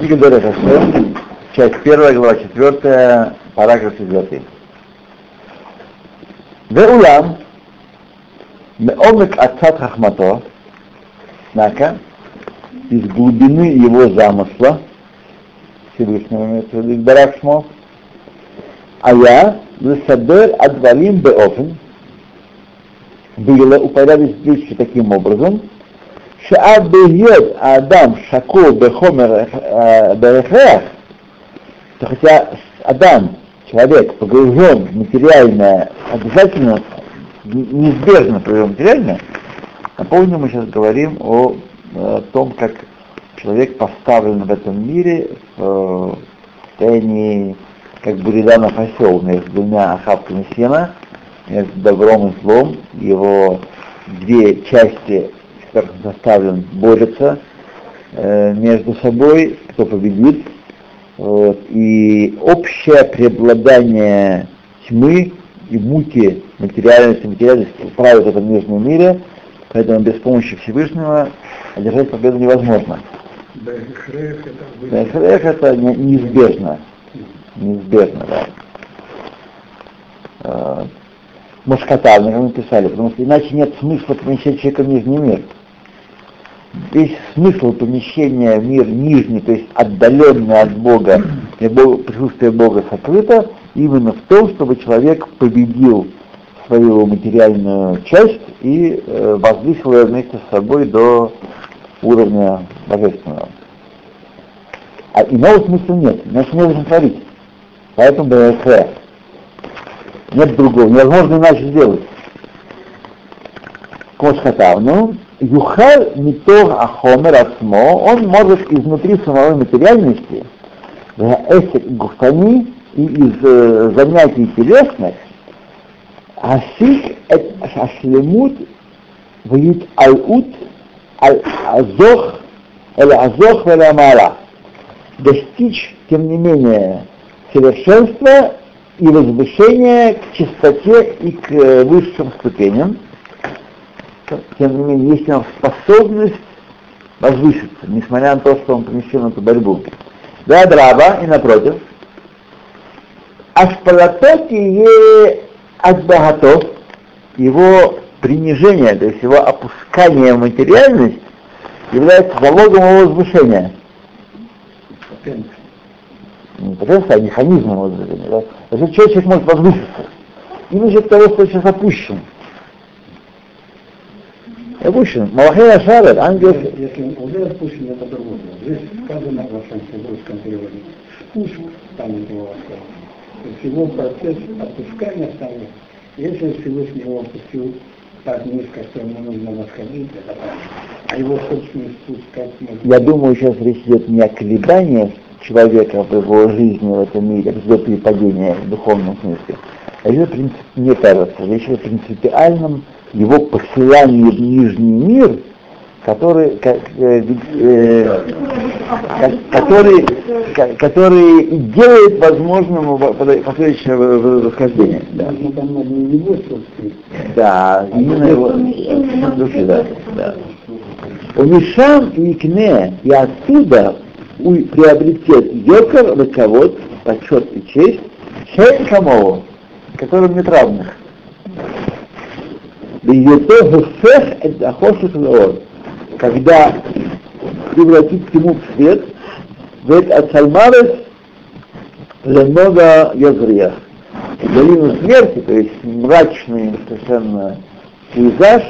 Книга Хашем, часть 1, глава 4, параграф 4. Веулам, Меомек Ацат Хахмато, однако, из глубины его замысла, Всевышнего имеется в виду, Барашмо, а я, Лесадер Адвалим Беофен, было упорядочить вещи таким образом, שעד בהיות האדם שקוע בחומר בהכרח, то хотя Адам, человек, погружен в материальное, обязательно, неизбежно погружен в материальное, напомню, мы сейчас говорим о, о том, как человек поставлен в этом мире в состоянии как Буриданов осел между двумя охапками сена, между добром и злом, его две части заставлен борются э, между собой, кто победит. Вот, и общее преобладание тьмы и муки материальности, материальности правит в этом мирном мире, поэтому без помощи Всевышнего одержать победу невозможно. Бехрех это не, неизбежно. Неизбежно, да. Москатавны, как мы писали, потому что иначе нет смысла помещать человека в нижний мир весь смысл помещения в мир нижний, то есть отдаленный от Бога, где Бог, присутствие Бога сокрыто, именно в том, чтобы человек победил свою материальную часть и э, возвысил ее вместе с собой до уровня божественного. А иного смысла нет, иначе нужно творить. Поэтому БСР. Нет другого, невозможно иначе сделать. Кошхатавну, Юхал Митор Ахомер Ацмо, он может изнутри самой материальности, эсик гуфани и из занятий телесных, асик ашлемут вит алут азох или азох или амара. Достичь, тем не менее, совершенства и возвышения к чистоте и к высшим ступеням, тем не менее, есть у него способность возвыситься, несмотря на то, что он помещен в эту борьбу. Да, драба, и напротив. Ашпалатоки е адбагатов, его принижение, то есть его опускание в материальность, является залогом его возвышения. Не потенция, а механизмом возвышения. Да? Есть человек может возвыситься. Именно от того, что сейчас опущен. Опущен. Малахей Ашарет, ангел... Если он уже опущен, это другое. Здесь сказано во французском переводе. Спуск там его То есть его процесс опускания там, если Всевышний его опустил так низко, что ему нужно восходить, это так. А его собственный спуск как можно... Я думаю, сейчас речь идет не о колебаниях человека в его жизни в этом мире, в при падении в духовном смысле, а это, в принципе, мне кажется, речь идет о принципиальном его посылание в нижний мир, который, э, э, который, который делает возможным последующее восхождение. Да, да именно его души, да. да. Умешам Никне, и оттуда приобретет Йокар, Лаковод, почет и честь, Шейн Камову, которым нет равных. Когда превратит тьму в свет, вет ацальмарес ленога язриях. Долину смерти, то есть мрачный совершенно пейзаж,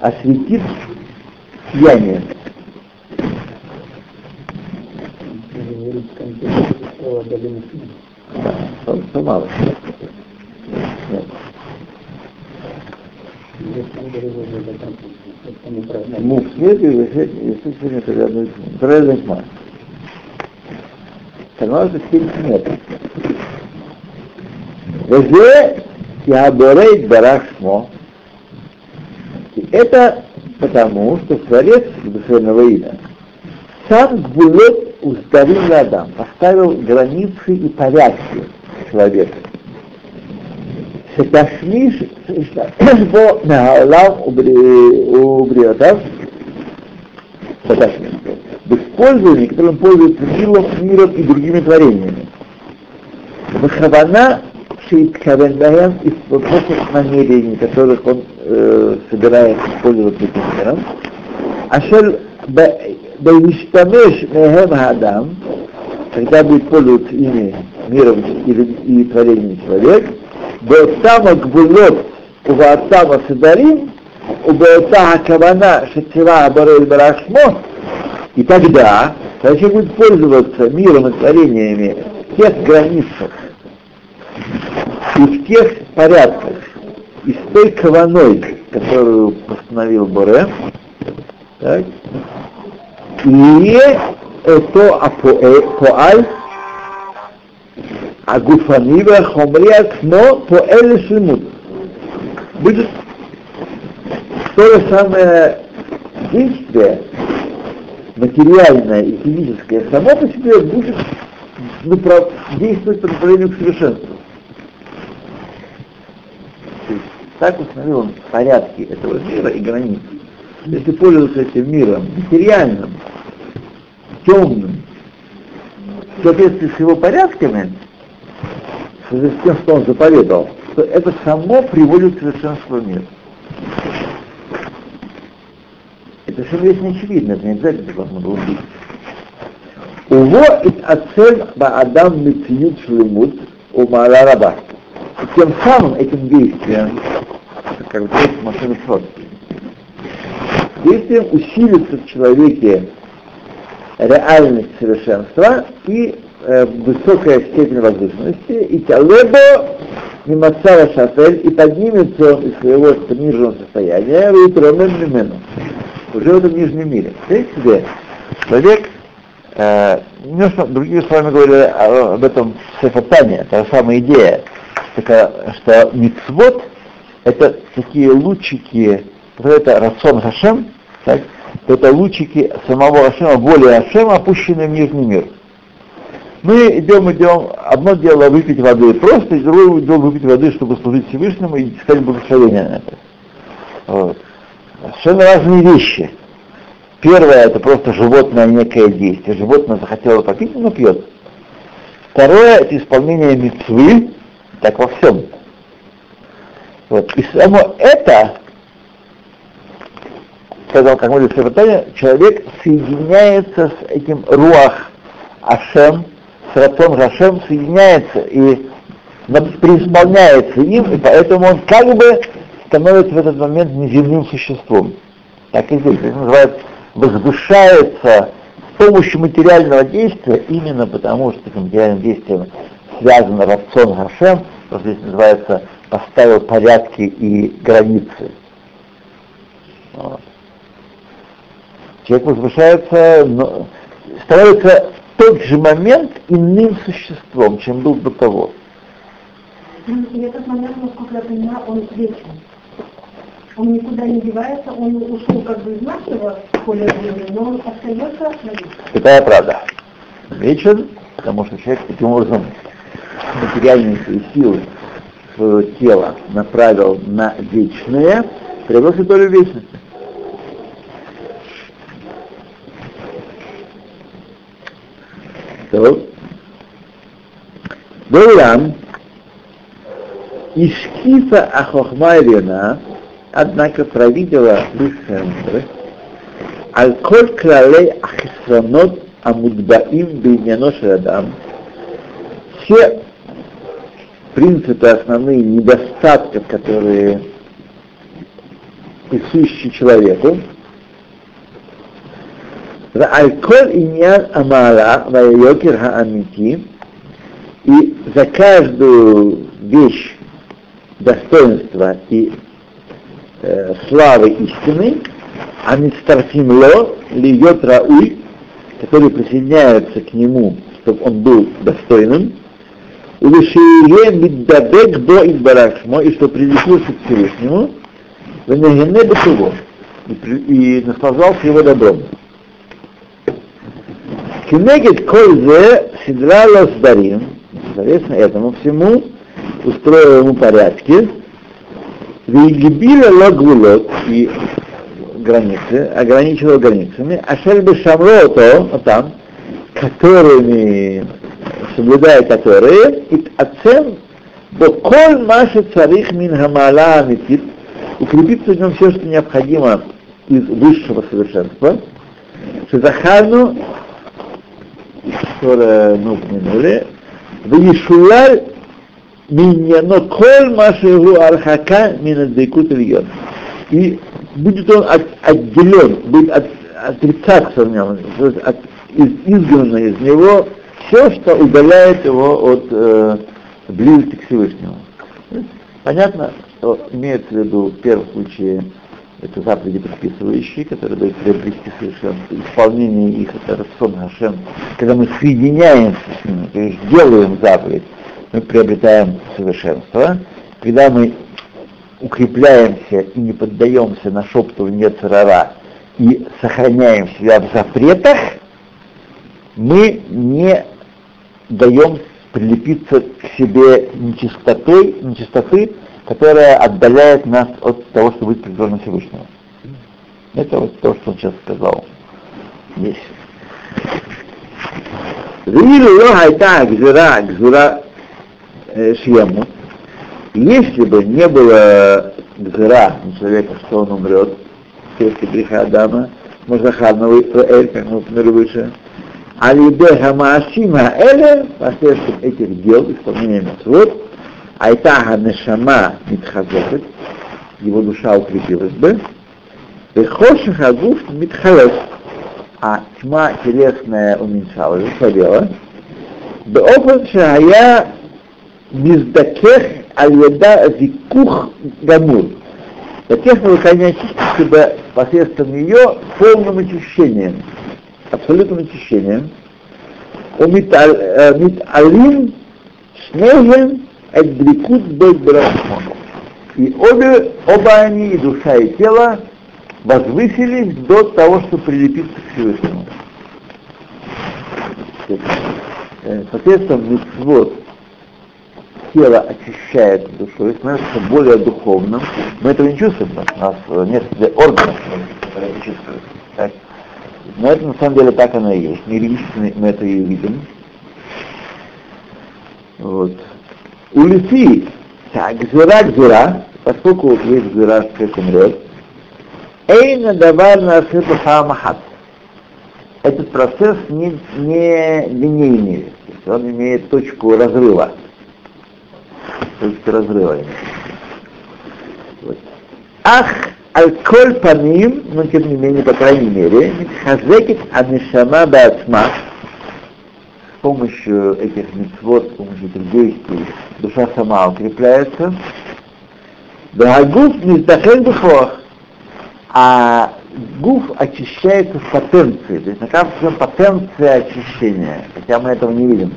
осветит сияние. Да, мало. Нет. Мук свет и естественно, когда правильно тьма. Согласно стиль нет. Везе Яборейт Барашмо. И это потому, что Творец Душевного имя сам Гулет уставил Адам, поставил границы и порядки человека. שתשמיש בו מהעולם ובריאותיו, שתשמיש בו. в использовании, которым пользуется миром, миром и другими творениями. Вахавана Шейткавендаем из вопросов намерений, которых он э, собирается использовать этим миром. Ашер Бейштамеш Мехем Адам, когда будет пользоваться ими миром и, и творением человек, Беотама Гбулот Уваатама Садарим, Убеота Хакавана Шатира Барель Барашмо, и тогда человек будет пользоваться миром и творениями в тех границах и в тех порядках, и с той каваной, которую постановил Боре, так, и это а гуфанива хомриат но по элисимут. Будет то же самое действие, материальное и физическое, само по себе будет действовать по направлению к совершенству. То есть, так установил он порядки этого мира и границ. Если пользоваться этим миром материальным, темным, в соответствии с его порядками, с тем, что он заповедовал, то это само приводит к совершенству мира. Это совершенно вещь не очевидно, это не обязательно должно было быть. Уво ит ацель баадам митиют шлемут у раба. И тем самым этим действием, как бы машины срок, действием усилится в человеке реальность совершенства и высокая степень возвышенности, и талебо мимацара шафель, и поднимется он из своего пониженного состояния, в мимену, уже в этом нижнем мире. Представляете себе, человек, э, немножко другими словами говорили об этом Сефатане, та самая идея, такая, что мицвод это такие лучики, это рацион Хашем, так, это лучики самого Ашема, воли Ашема, опущенные в нижний мир. Мы идем, идем, одно дело выпить воды просто, и другое дело выпить воды, чтобы служить Всевышнему и искать благословение на это. Вот. Совершенно разные вещи. Первое это просто животное некое действие. Животное захотело попить, оно пьет. Второе это исполнение мецвы, так во всем. Вот. И само это сказал, как мы говорили человек соединяется с этим руах Ашем, с Ратон Ашем соединяется и преисполняется им, и поэтому он как бы становится в этот момент неземным существом. Так и здесь. Это называется возвышается с помощью материального действия, именно потому что с материальным действием связан Ратсон Хашем, что здесь называется поставил порядки и границы. Вот человек возвышается, но становится тот же момент иным существом, чем был до того. И этот момент, насколько я понимаю, он вечный. Он никуда не девается, он ушел как бы из нашего поля зрения, но он остается на Это правда. Вечен, потому что человек таким образом материальные свои силы своего тела направил на вечное, приобрел долю вечности. טוב. ואולם, השקיפה החוכמה העליונה, однако провидела высшая мудрость, על כל כללי החסרונות המוטבעים בעניינו של אדם, все принципы основные недостатков, которые присущи человеку, ועל כל עניין המעלה והיוקר האמיתי, и за каждую вещь достоинства и э, славы истины, а мистарфимло льет рауй, который присоединяется к нему, чтобы он был достойным, Улишие миддабек до Идбарашмо, и что привлеклся к Всевышнему, и наслаждался его добром. Кенегет кользе сидра лосдарим, соответственно этому всему устроил ему порядки, Вигибиля лагулот и границы, ограничивал границами, а шельбы шамро то, вот там, которыми, соблюдая которые, и оцен до коль маши царих мин хамала амитит, укрепиться в нем все, что необходимо из высшего совершенства, что захарну, которое мы упомянули, в Ешулаль миньяно коль маши его архака минадзайкут ильон. И будет он от, отделен, будет от, отрицаться в нем, от, из, изгнано из него все, что удаляет его от э, близости к Всевышнему. Понятно, что имеется в виду в первом случае это заповеди предписывающие, которые дают приобрести совершенство. Исполнение их это Рацион Хашем. Когда мы соединяемся с ними, то есть делаем заповедь, мы приобретаем совершенство. Когда мы укрепляемся и не поддаемся на шептывание царара и сохраняем себя в запретах, мы не даем прилепиться к себе нечистотой, нечистоты, которая отдаляет нас от того, что быть призванным Всевышнего. Это вот то, что он сейчас сказал здесь. Вилу ло хайта гзира гзира шьему. Если бы не было гзира на человека, что он умрет, после греха Адама, Мазахарного Исраэль, как мы упомянули выше, Алиде Хамаашима Эле, посредством этих дел, исполнения митцвот, Айтаха Нешама Митхазефет, его душа укрепилась бы, Бехоших Агуф Митхалес, а тьма телесная уменьшалась, слабела, Беопен Шая Миздакех Аль-Яда Зикух Гамур, до тех пор, пока не бы посредством ее полным очищением, абсолютным очищением. У Миталим Шнеген Эдбрикут Бейбрахмон. И обе, оба они, и душа, и тело, возвысились до того, что прилепиться к Всевышнему. Соответственно, митцвот тело очищает душу и становится более духовным. Мы этого не чувствуем, у нас нет органов, которые это чувствуют. Но это на самом деле так оно и есть. Нереалистично мы это и видим. Вот. У Лифи, гзира гзира, поскольку есть гзира, как умрет, Эйна давар на махат. Этот процесс не, не линейный, он имеет точку разрыва. Точку разрыва. Вот. Ах, Аль-Коль Паним, но тем не менее, по крайней мере, Хазекит Анишама Баатма, помощью этих митцвот, с помощью этих действий, душа сама укрепляется. Дагуф Миздахен Бухох, а гуф очищается в потенции, то есть накапливается потенция очищения, хотя мы этого не видим.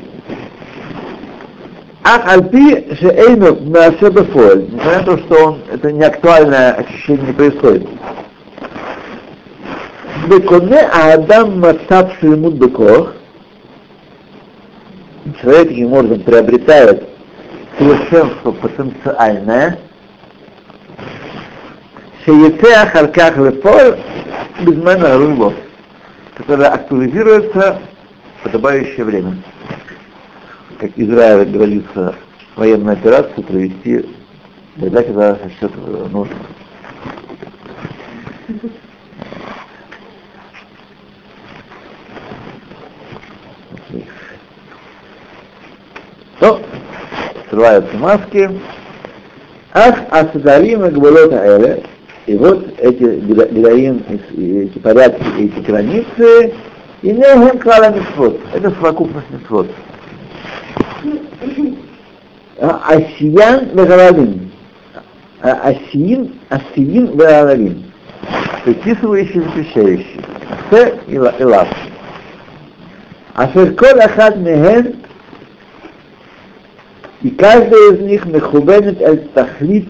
Ах альпи шеэйну наасе бефоль, несмотря на то, что он, это не актуальное ощущение не происходит. Беконе Адам Матап Шельмут Бекох, человек таким образом приобретает совершенство потенциальное, Шеете Ахарках Лефоль Безмена Руло, которое актуализируется в подобающее время как Израиль говорится, военную операцию провести тогда, когда сочтет нужно. То, срываются маски. Ах, асадарим и гболота эре. И вот эти героин, эти порядки, эти границы, и не клала митцвот. Это совокупность митцвот. Асиян вегалалим. Асиин, асиин вегалалим. Приписывающий, запрещающий. Ase и лав. Ашер кол ахад мехен и каждый из них мехубенет эль тахлит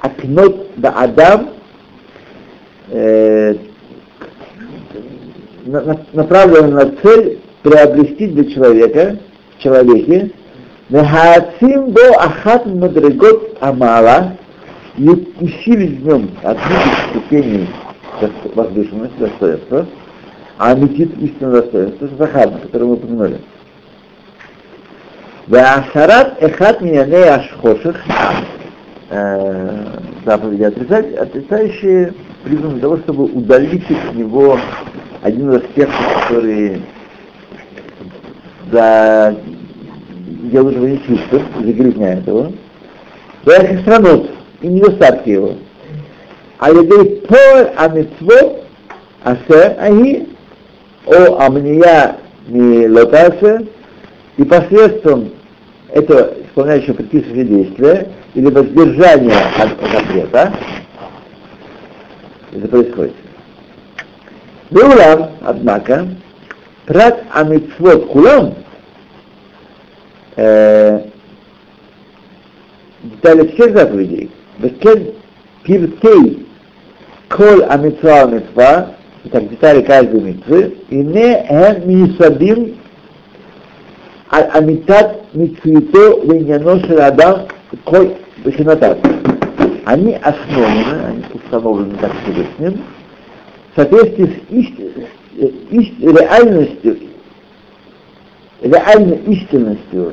акнот да адам направлен на цель приобрести для человека, в человеке, Вехаацим до ахат мадригот амала и усилить в нем одну из ступеней возвышенность, достоинство, а аметит истинное достоинство, это захадна, который мы упомянули. Ваашарат эхат миняней ашхоших, заповеди отрицать, отрицающие призваны того, чтобы удалить от него один из аспектов, который за делают его нечистым, загрязняет его. Ваахисранут и недостатки его. А людей пор амитвот асе аги о амния ми лотасе и посредством этого исполняющего предписывающего действия или воздержания от запрета, это происходит. Беулам, однако, прат амитвот кулам, детали всех заповедей, векен пиртей коль амитва митва, так детали каждой митвы, и не мисадим амитат митвито веньяно адам коль бахинатат. Они основаны, они установлены так Всевышним, в соответствии с ист, ист, реальностью, реальной истинностью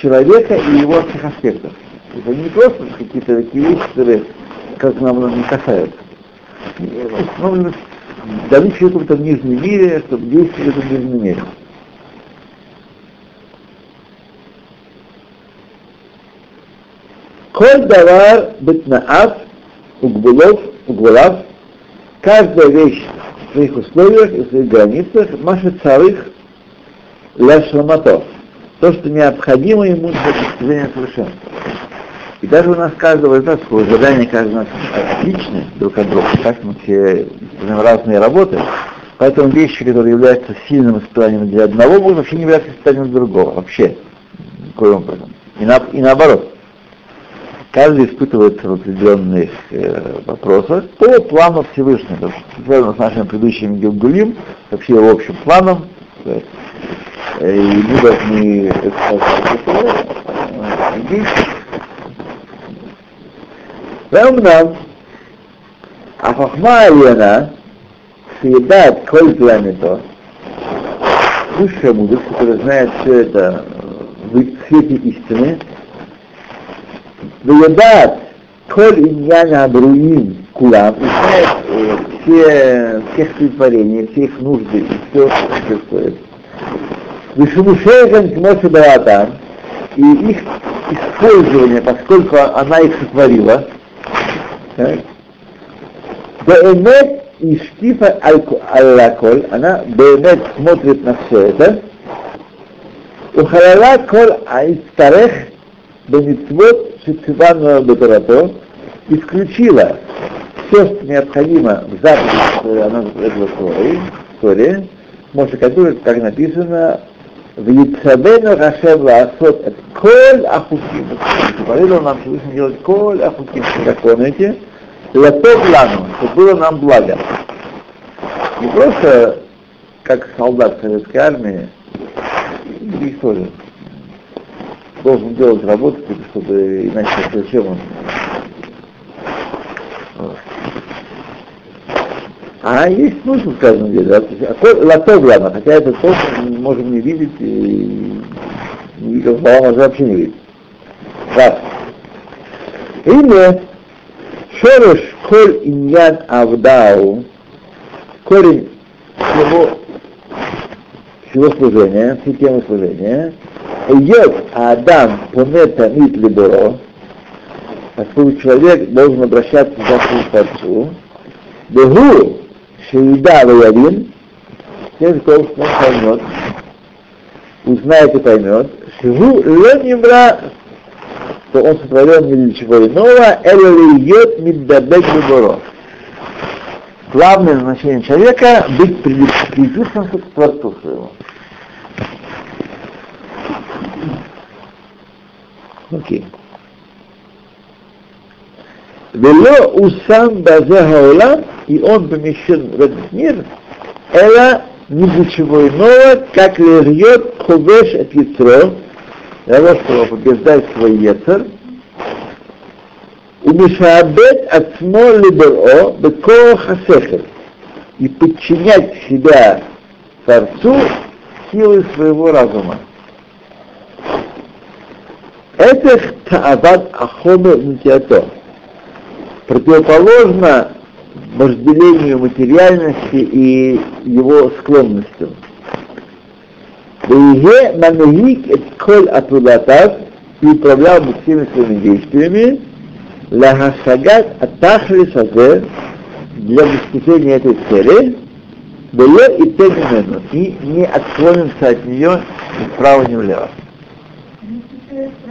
человека и его всех аспектов. Это не просто какие-то такие вещи, которые как нам не касаются. Установлены даны человеку в этом нижнем мире, чтобы действовать в этом нижнем мире. Коль давар бетнаав, угбулов, угбулав, каждая вещь в своих условиях и в своих границах, маша царых ля шламатов, то, что необходимо ему для достижения совершенства. И даже у нас каждого из нас, задания каждого из нас отличны друг от друга, так мы все делаем разные работы, поэтому вещи, которые являются сильным испытанием для одного, могут вообще не являться испытанием для другого, вообще, никоим образом. И, на, и наоборот каждый испытывается в определенных э, вопросах по плану Всевышнего. Связано с нашим предыдущим Гилгулим, вообще его общим планом. Э, и мы должны это а хохма Алена съедает коль пламето, высшая мудрость, которая знает все это э, в свете истины, выедает коль иньяна абруим кулам, и знает все, всех творения, все их нужды, и все, что существует. Вишумушейхан кмоси балатан, и их использование, поскольку она их сотворила, Беэмет и штифа аллаколь, она беэмет смотрит на все это. Ухалала коль аистарех бемитвот шицивану бетарато, исключила все, что необходимо в заповеди, она в Торе, Моше Кадур, как написано, в Яцабену Рашем Лаасот это коль ахуким. Поведал нам Всевышний делать коль ахуким, законы Латов лану, чтобы было нам благо. Не просто как солдат советской армии, и тоже должен делать работу, чтобы иначе зачем он. А есть смысл в каждом деле. Латов лану, хотя это то, что мы можем не видеть и не видел, можно вообще не видеть. Раз. Или Шорош коль иньян авдау, корень всего, всего служения, всей темы служения, Йод Адам помета мит либоро, поскольку человек должен обращаться за свою Творцу, Бегу Шеида Ваявин, тем, кто поймет, узнает и поймет, Шигу Ленимра что он сотворен не для чего иного, эллиет миддабек беборо. Главное значение человека — быть приписан к Творцу своему. Окей. Вело усам базе хаола, и он помещен в этот мир, это не для чего иного, как льет ховеш от яцро, для того, чтобы побеждать свой яцер, и мишаабет отсмо либеро бекоах хасехер, и подчинять себя Творцу силой своего разума. Это таават ахоме нутиато. Противоположно вожделению материальности и его склонностям. Веге манагик эт коль атулатав и управлял бы всеми своими действиями ляхасагат атахрис азе для достижения этой цели было и тегмену, и не отклонится от нее ни вправо, ни влево.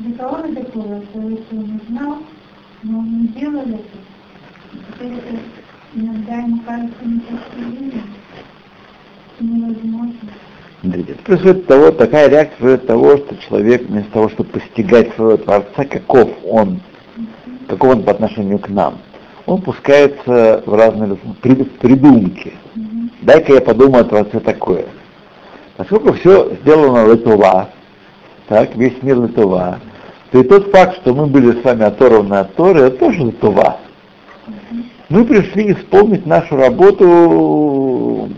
дикового такого, то есть он не знал, но он не делал это. Теперь это иногда ему кажется непростительным, невозможно. Смотрите, это происходит того, такая реакция происходит того, что человек вместо того, чтобы постигать своего Творца, каков он, каков он по отношению к нам, он пускается в разные придумки. Дай-ка я подумаю о Творце такое. Поскольку все сделано летува, так, весь мир летува, то и тот факт, что мы были с вами оторваны от Торы, это тоже летува. Мы пришли исполнить нашу работу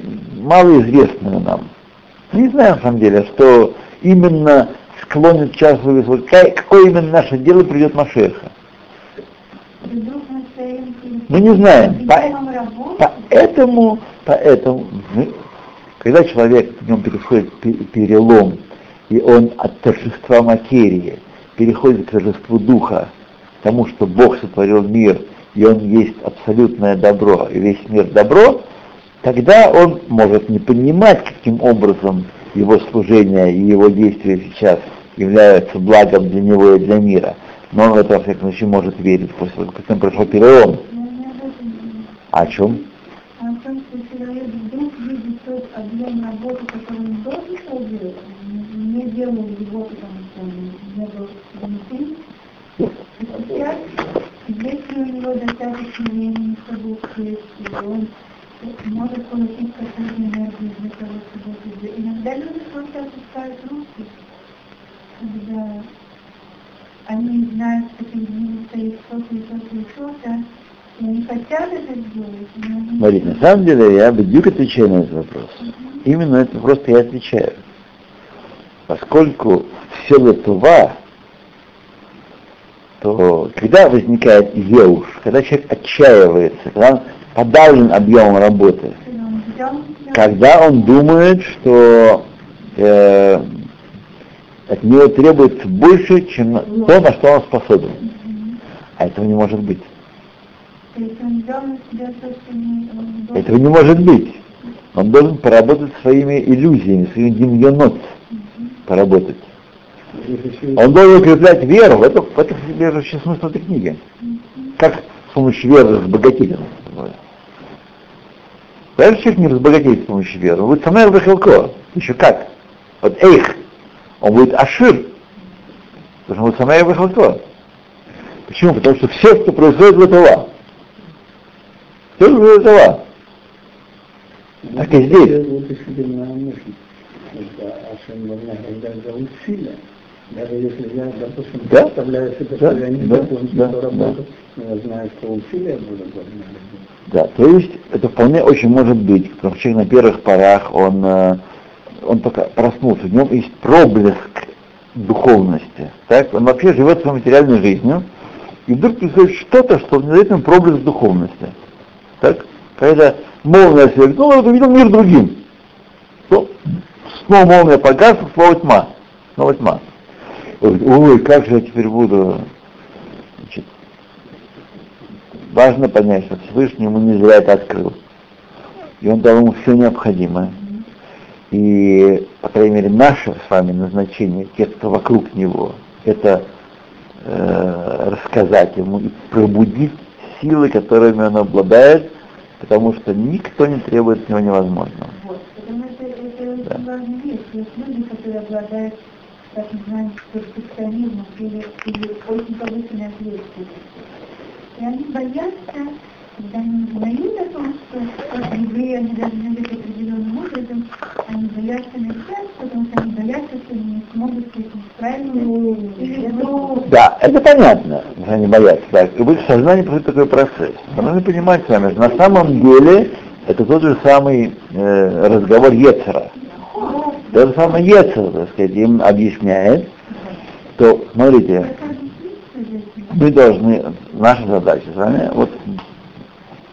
малоизвестную нам. Не знаю, на самом деле, что именно склонит час какое именно наше дело придет Машеха. Мы не знаем. По, поэтому, поэтому мы, когда человек, в нем происходит перелом, и он от торжества материи переходит к торжеству духа, тому, что Бог сотворил мир, и он есть абсолютное добро, и весь мир добро, тогда он может не понимать, каким образом его служение и его действия сейчас являются благом для него и для мира. Но он в это, во всяком случае, может верить после того, как он прошел перелом. О чем? О том, что человек вдруг видит тот объем работы, который не делал его, потому что не был занятым. И сейчас, если у него достаточно времени, чтобы успеть, и он может получить какую-то энергию для того, чтобы это. Иногда люди просто опускают руки, когда они знают, что перед ними стоит что-то и что-то и что-то, и они хотят это сделать. Смотрите, на самом деле я бедюк отвечаю на этот вопрос. Именно это просто я отвечаю. Поскольку все латува, то когда возникает еуш, когда человек отчаивается, когда он подавлен объемом работы, когда он думает, что э, от него требуется больше, чем то, на что он способен. А этого не может быть. Этого не может быть. Он должен поработать своими иллюзиями, своими демьонот поработать. Он должен укреплять веру. Это, это вообще смысл этой книги. Как с помощью веры разбогатеть. Понимаешь, человек не разбогатеет с помощью веры. Он будет самая выхилко. Еще как? Вот эйх. Он будет ашир. Потому что он самая выхилко. Почему? Потому что все, что происходит в этого, все, что происходит в этого, так и здесь. Даже если я, допустим, да? представляю себе, да? что я не да? закончу да? эту работу, но я знаю, что усилия будут Да, то есть это вполне очень может быть, потому что человек на первых порах, он, э, он только проснулся, в нем есть проблеск духовности, так? он вообще живет своей материальной жизнью, и вдруг происходит что-то, что не дает ему проблеск духовности. Так? Когда молния сверкнула, он увидел мир другим. То, снова молния погасла, снова тьма. Снова тьма. Ой, как же я теперь буду Значит, важно понять, что Всевышний ему не зря это открыл. И он дал ему все необходимое. И, по крайней мере, наше с вами назначение, тех, кто вокруг него, это э, рассказать ему и пробудить силы, которыми он обладает, потому что никто не требует от него невозможного. Есть люди, которые обладают, так называемым перфекционизмом или, или очень повышенной ответственностью. И они боятся, когда они узнают о том, что евреи, они должны быть определенным образом, они боятся начать, потому что они боятся, что они не смогут с этим справиться. Да, это понятно, что они боятся. Так, и в их сознании происходит такой процесс. Но нужно понимать с вами, что на самом деле это тот же самый э, разговор Ецера. Тот же самый Ецер, так сказать, им объясняет, что, смотрите, мы должны, наша задача с вами, вот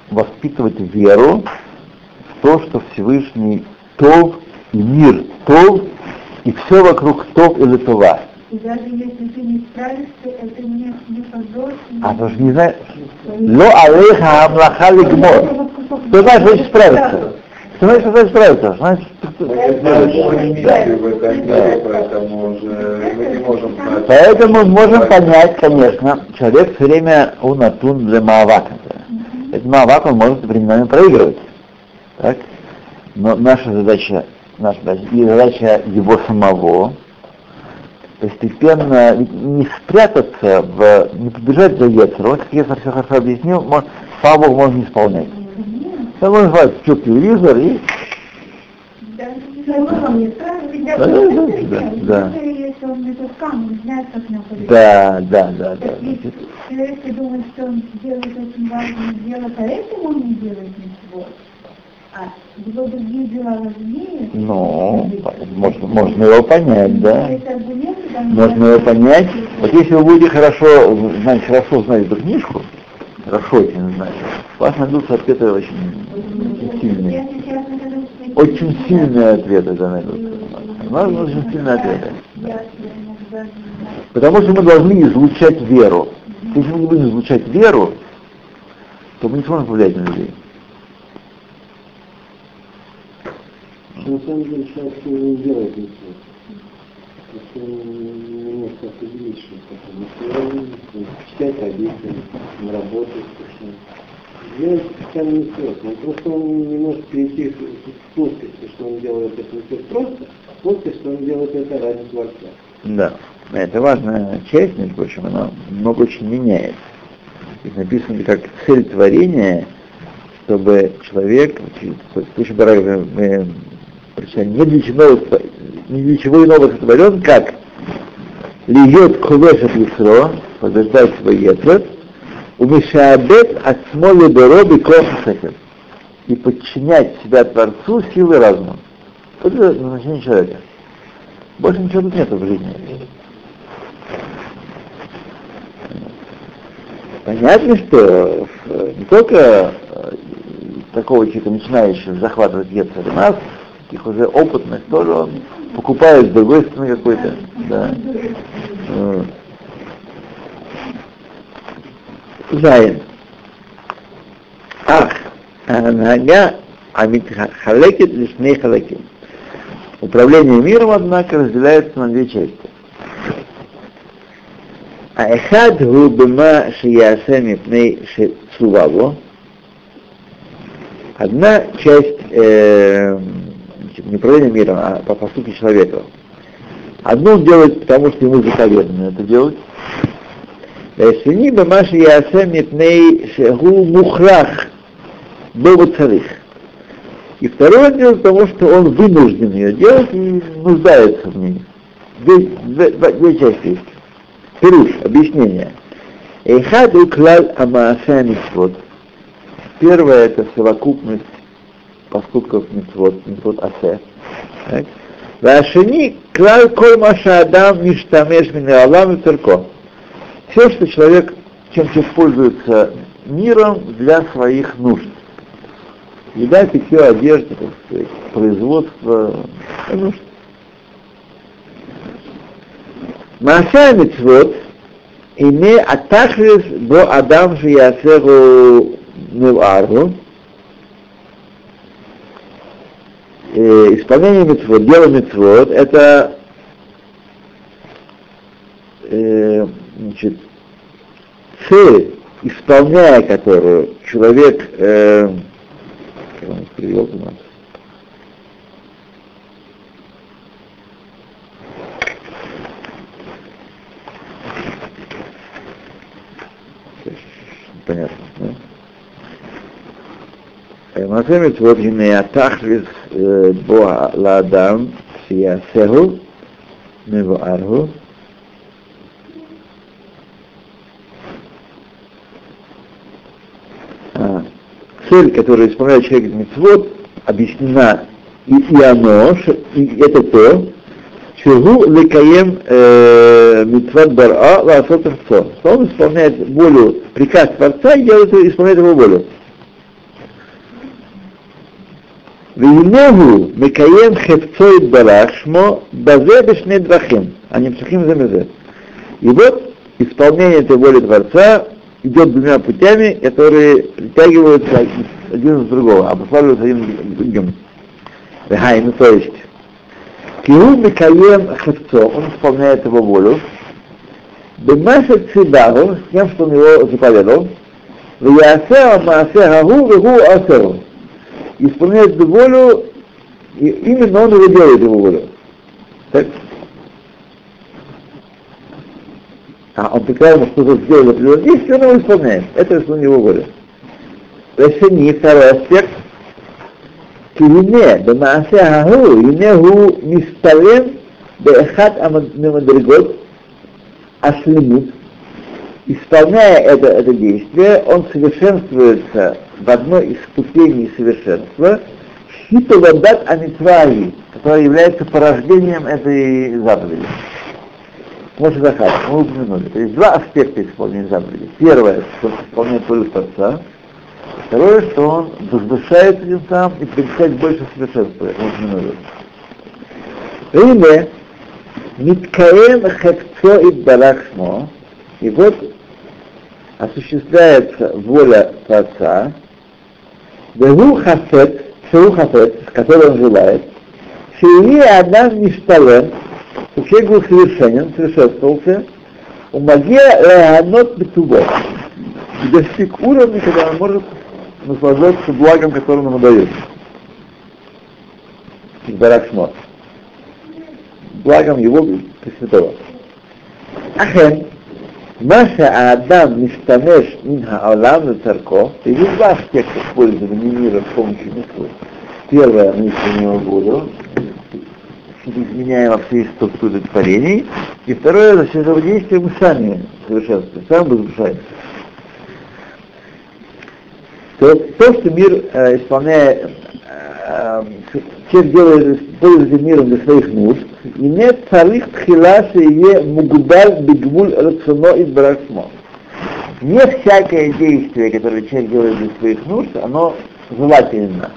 воспитывать веру в то, что Всевышний Тов и мир Тов, и все вокруг Тов или Това. И даже если ты не справишься, это не, не позор. не- А то же не знаю, ло алейха амлаха лигмор. Кто знает, что справиться? Что значит? Значит, Мы не мире, поэтому мы можем понять, конечно, человек все время унатун для маавака. Этот маавак он может временами проигрывать. Так? Но наша задача, наша задача, и задача его самого, постепенно не спрятаться, в, не побежать за Ецер. Вот как я все хорошо объяснил, мо- слава Богу, можно исполнять. Это можно звать включил телевизор и он Да, просто да, да, да. Он он да, да, да, да. Если думает, что он делает очень важное дело, поэтому он не делает ничего. А его другие дела важнее. Ну, можно, можно его понять, да, Можно его понять. Вот если вы будете хорошо знать, хорошо знать эту книжку, хорошо очень знать, у вас найдутся ответы очень, очень сильные. Очень сильные ответы да, найдутся. У нас очень сильные ответы. Потому что мы должны излучать веру. Если мы не будем излучать веру, то мы не сможем повлиять на людей. На самом деле человек не делает ничего. Просто он не может определить, что это. Читает родителей, он работает совсем. Делать специально не сложно. Он просто он не может перейти с плоскости, что он делает это не так просто, в плоскость, что он делает это ради Творца. Да. Это важная часть, между прочим, она много очень меняет. Здесь написано, как цель творения, чтобы человек, в случае Барага мы прочитали, не для чего, не для чего иного сотворен, как льет кулеш от лицо, побеждать свой ецер, умешаабет от смоли дороби космосехер и подчинять себя Творцу силой разума. Вот это назначение человека. Больше ничего тут нету в жизни. Понятно, что не только э, такого человека, начинающего захватывать Ецер, нас, таких уже опытных тоже он покупает с другой стороны какой-то. Да. Э. Зайн. Ах, нога амитхалекит не халекит. Управление миром, однако, разделяется на две части. А эхад губима шиясе мипней суваво. Одна часть э, не правление миром, а по поступке человека. Одно он делает, потому что ему заповедано это делать. Сини бамаши ясем митней шеху мухрах был царих. И второе дело, потому что он вынужден ее делать и нуждается в ней. Здесь две, две части есть. Пируш, объяснение. Эйхад и клаль амаасамисвот. Первое это совокупность поступков митцвот, митцвот асе. Вашини клал коль маша адам миштамеш минералам и цирко. Все, что человек чем-то пользуется миром для своих нужд. Еда, питье, одежда, так сказать, производство, нужд. Маша митцвот, име атахрис бо адам же ясеру неваргу, э, исполнение митцвот, дело митцвот, это э, значит, цель, исполняя которую человек, э, как он привел у нас, понятно, да? Э, Масэмит вот гинеатахвис בו לאדם שיעשהו מבואר הוא цель, которую исполняет человек митцвот, объяснена и, и оно, и это то, чего лекаем митцвот бара ласот что он исполняет волю, приказ Творца и делает, исполняет его волю. והנהו מקיים חפצו יתברך שמו בזה בשני דרכים, они псухим за мезе. И вот исполнение этой воли Творца идет двумя путями, которые притягиваются один с другого, обуславливаются один с другим. Вехайну, то есть, Киу Микаем Хевцо, он исполняет его волю, Бемаша Цидагу, с тем, что он его заповедал, Виясе Маасе Гагу Вегу Асеру. исполняет эту волю, и именно он его делает, его волю. Так? А он приказал ему что-то сделать определенное действие, он его исполняет. Это исполнение его воли. Дальше не второй аспект. Кивине, бамаасе аху, инеху мистален бэхат амадмимадригот аслимут Исполняя это, это действие, он совершенствуется в одной из ступеней совершенства, хитовадат амитваи, которая является порождением этой заповеди. Может Захар, мы упомянули. То есть два аспекта исполнения заповеди. Первое, что он исполняет волю Творца. Второе, что он возвышается этим сам и приобретает больше совершенства. Мы упомянули. Риме, Миткаем Хепцо и Барахшмо, и вот осуществляется воля Творца, Вегу Хафет, Шеу Хафет, которой он желает, Адам Ништален, что человек был совершенен, совершенствовался, у магия Леганот Бетубо, достиг уровня, когда он может наслаждаться благом, которым ему дает. Барахшмот. Благом его Пресвятого. Ахен, Маша Адам Миштамеш Минха Алам Царко, и есть два аспекта использования мира с помощью митцвот. Первое, мы исполняем волю, изменяем вообще структуры творений, и второе, за счет этого действия мы сами совершенствуем, сами возвышаемся. То, то, что мир, исполняя, э, человек делает, пользуется миром для своих нужд, и нет царих тхила шее мугудаль бигвуль рацино и брахмо. Не всякое действие, которое человек делает для своих нужд, оно желательно.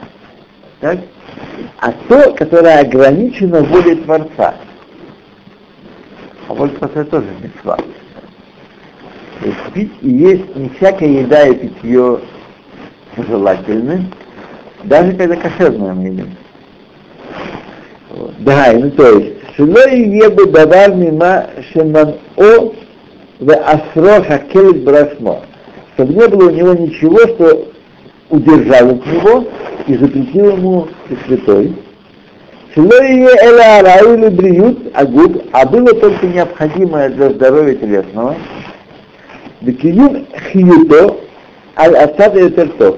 Так? А то, которое ограничено волей Творца. А воля Творца тоже мецва. То есть пить и есть не всякая еда и питье желательны, даже когда кошерное мы едим. Да, ну то есть, שלא יהיה בו דבר ממה שמנעו ואסרו хакелит брашмо. Чтобы не было у него ничего, что удержало от него и запретил ему святой. שלא יהיה אלא הראוי לבריאות הגוף, а было только необходимое для здоровья телесного. Бекиюм хиюто аль асад и тертов.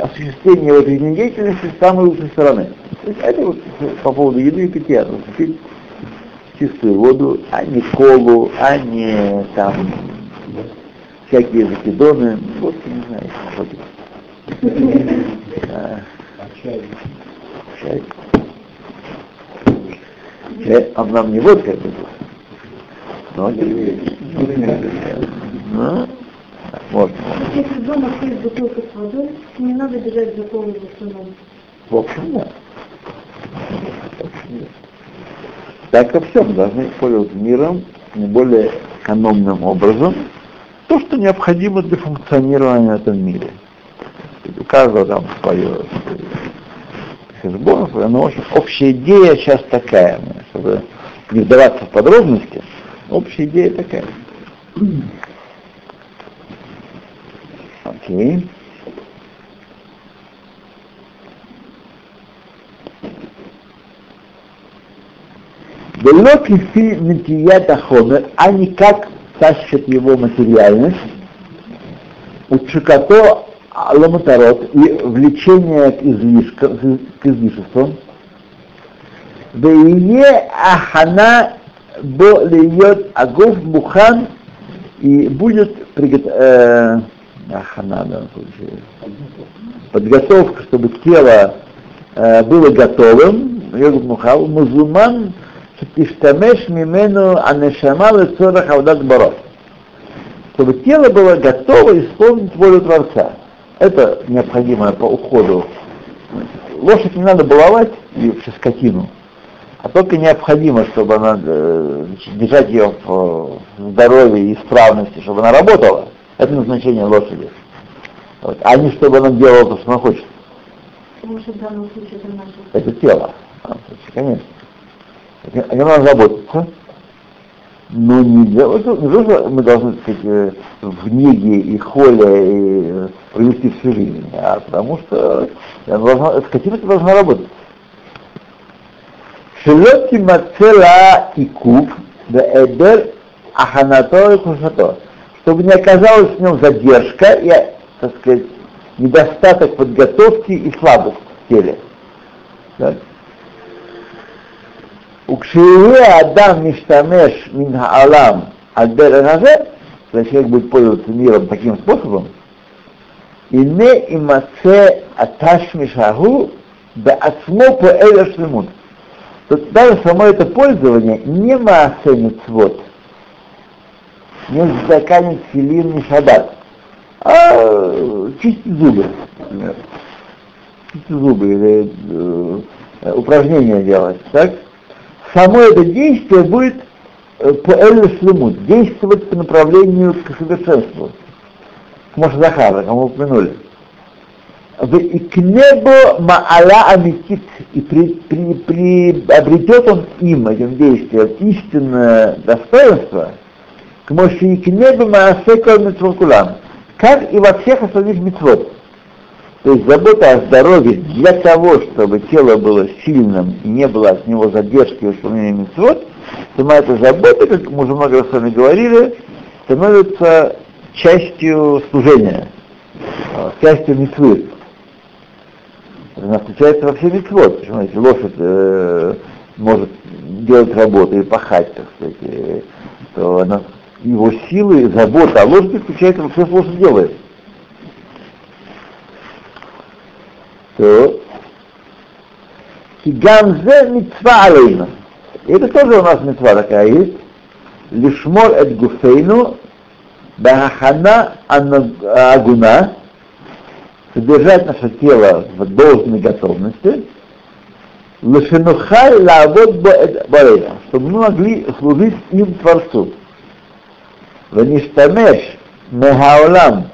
Осуществление этой деятельности с самой лучшей стороны. То есть это вот по поводу еды и питья. Пить чистую воду, а не колу, а не там всякие закидоны. Вот, не знаю, что Чай. Чай. Чай, он нам не водка, но но вот. Если дома есть бутылка с водой, не надо бежать за полным бассейном. В общем, да. Так во всем должны пользоваться миром наиболее экономным образом, то, что необходимо для функционирования в этом мире. У каждого там свое хешбон, но очень общая идея сейчас такая, чтобы не вдаваться в подробности, общая идея такая. Окей. Было кифи нитията хомер, а не как тащит его материальность, учукато а, ламатарот и влечение к, излишка, к излишеству. не ахана бо льет агов мухан и будет э, ахана, да, подготовка, чтобы тело э, было готовым, йогуб мухал, музуман Тиштамеш мимену анешама лецорах авдат баров. Чтобы тело было готово исполнить волю Творца. Это необходимо по уходу. Лошадь не надо баловать, и вообще скотину, а только необходимо, чтобы она, э, держать ее в здоровье и исправности, чтобы она работала. Это назначение лошади. Вот. А не чтобы она делала то, что она хочет. Это тело. А, конечно о нем надо заботиться, но не для не то, что мы должны, так сказать, э, в неге и холе и э, провести всю жизнь, а потому что должна, скотина должна работать. Шелот мацела и куб, да эдер аханато и кушато. Чтобы не оказалась в нем задержка и, так сказать, недостаток подготовки и слабость в теле. Укшире Адам Миштамеш Мин Алам Альбер если человек будет пользоваться миром таким способом, и не имаце аташ мишаху да ацмо по шлемут. То даже само это пользование не маасе мицвод, не заканет филин не шаббат, а чистить зубы. Чистить зубы или э, упражнения делать, так? само это действие будет э, по Элю Шлемут, действовать по направлению к совершенству. Может, Захара, кому упомянули. И к небу маала амитит, и при, при, при, обретет он им, этим действием, истинное достоинство, к небу маасекал митвокулам, как и во всех остальных митвот. То есть забота о здоровье для того, чтобы тело было сильным и не было от него задержки в исполнении митцвот, сама эта забота, как мы уже много раз с вами говорили, становится частью служения, а, частью митцвы. Она включается во все митцвот. Почему? Если лошадь э, может делать работу и пахать, так сказать, то она, его силы, забота о лошади включается во все, что лошадь делает. То Гамзе митцва алейна. Это тоже у нас митцва такая есть. Лишмор эт гуфейну бахана агуна. Содержать наше тело в должной готовности. Лешенухай лавод барейна. Чтобы мы могли служить им Творцу. Ваништамеш Мегаулам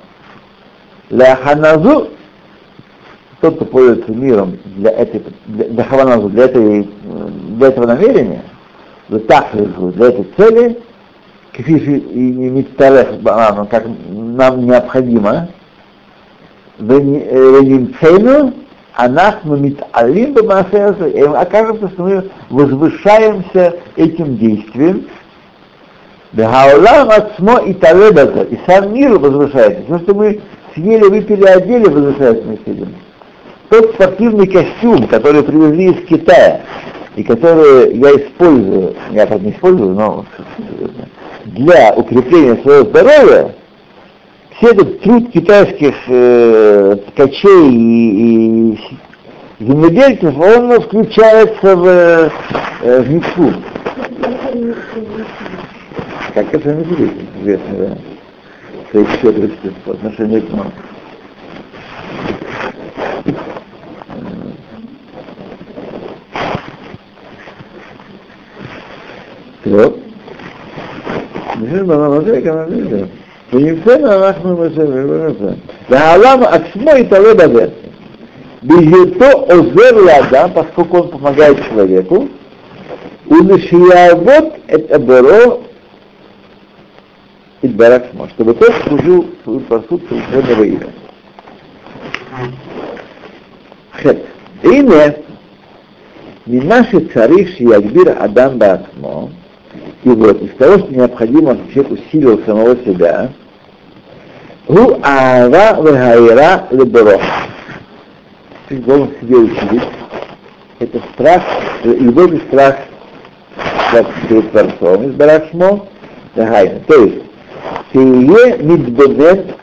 Ляханазу тот, кто пользуется миром для, этой, для, для хаваназу, для, этой, для этого намерения, для тахризу, для этой цели, кфиши и митарех как нам необходимо, венимцейну, анахну миталим бамасеясу, и окажется, что мы возвышаемся этим действием, Бехаулам отсмо и талебаза, и сам мир возвышается. Все, что мы съели, выпили, одели, возвышается вместе с этим тот спортивный костюм, который привезли из Китая, и который я использую, я так не использую, но для укрепления своего здоровья, все этот труд китайских э, ткачей и, и земледельцев, он включается в, э, в миксу. Как это не известно, да? Свои щедрости по отношению к нам. Вот. ונמצאנו אנחנו בסדר, והעולם עצמו יתעלה בזה. בהיותו עוזר לאדם, поскольку он помогает человеку, ולשיעבוד את עבורו Баракшма, чтобы тот служил свою посуд совершенного имя. Хет. И не не наши цари Ягбир Адам Баракмо, и вот из того, что необходимо, чтобы человек усилил самого себя, Гу Аава Вегайра Леборох. Ты должен себе усилить. Это страх, э, любовь и страх как перед Творцом из Барашмо. То есть, Тие мидбонет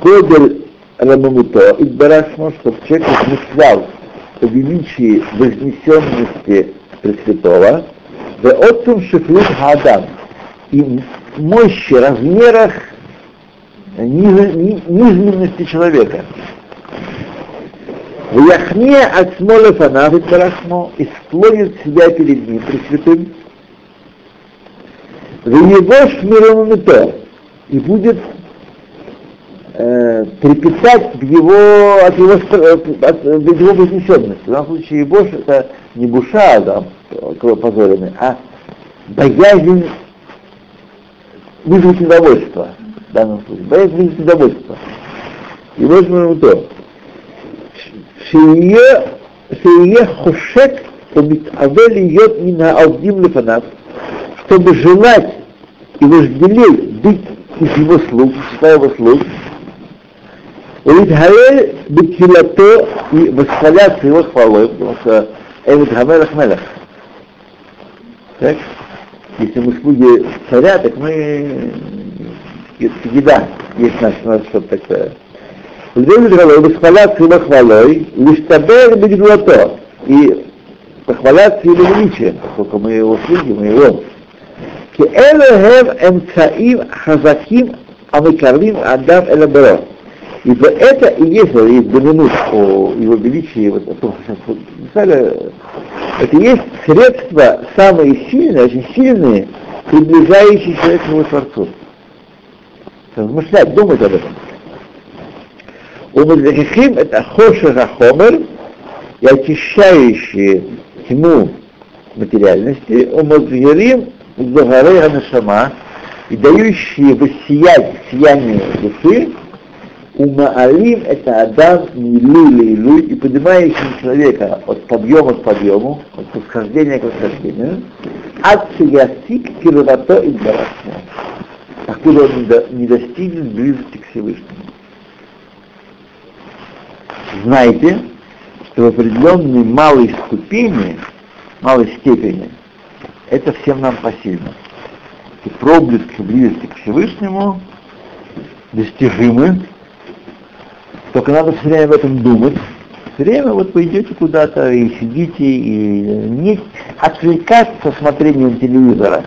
годель рамамуто, Идбарашмо, чтобы человек размышлял о величии вознесенности Пресвятого, в отцом шифлют хадам, и мощи, размерах низменности человека. В яхне от смолы фанавит барахмо и склонит себя перед ним, пресвятым. В его шмиром то, и будет э, трепетать в его, от его, э, от, э, от, его вознесенности. В данном случае Ебош это не душа, да, позоренный, а боязнь вызвать недовольство в данном случае. Боязнь вызвать недовольство. И вот мы то. Шие хушек, то авели йод мина алдим лифанат, чтобы желать и вожделеть быть из его слуг, числа его слуг. Элитхаэль бетилато и восхваляться его хвалой, потому что Эвид Гамелах Мелах. Так? Если мы слуги царя, так мы еда есть наш, нас что-то такое. Элитхаэль бетилато восхваляться его хвалой, лишь табер бетилато и похваляться его величием, поскольку мы его слуги, мы его Ибо это и есть, есть доминус о его величии, вот, это есть средства самые сильные, очень сильные, приближающие человека к его Творцу. Размышлять, думать об этом. У Мадрихим это хошера хомер и очищающие тьму материальности, у Мадрихим Загарей Анашама и дающие воссиять сияние души, Умаалим это Адам Милуй Лилуй и поднимающий человека от подъема к подъему, от восхождения к восхождению, от Сиясик Кировато и Барашмо, покуда он не достигнет близости к Всевышнему. Знайте, что в определенной малой ступени, малой степени, это всем нам посильно. И проблески близости к Всевышнему достижимы, только надо все время об этом думать. Все время вот вы идете куда-то и сидите, и не отвлекаться смотрением телевизора,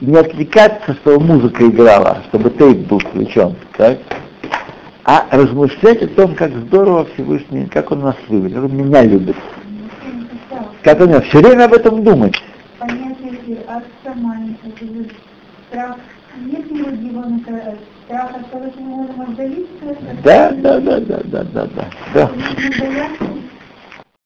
не отвлекаться, чтобы музыка играла, чтобы тейп был включен, так? а размышлять о том, как здорово Всевышний, как он нас вывел, как он меня любит. Как он все время об этом думать понятие отца маленького, страх, нет ли его страх от того, что мы можем отдалиться? Да, да, да, да, да, да, да. да.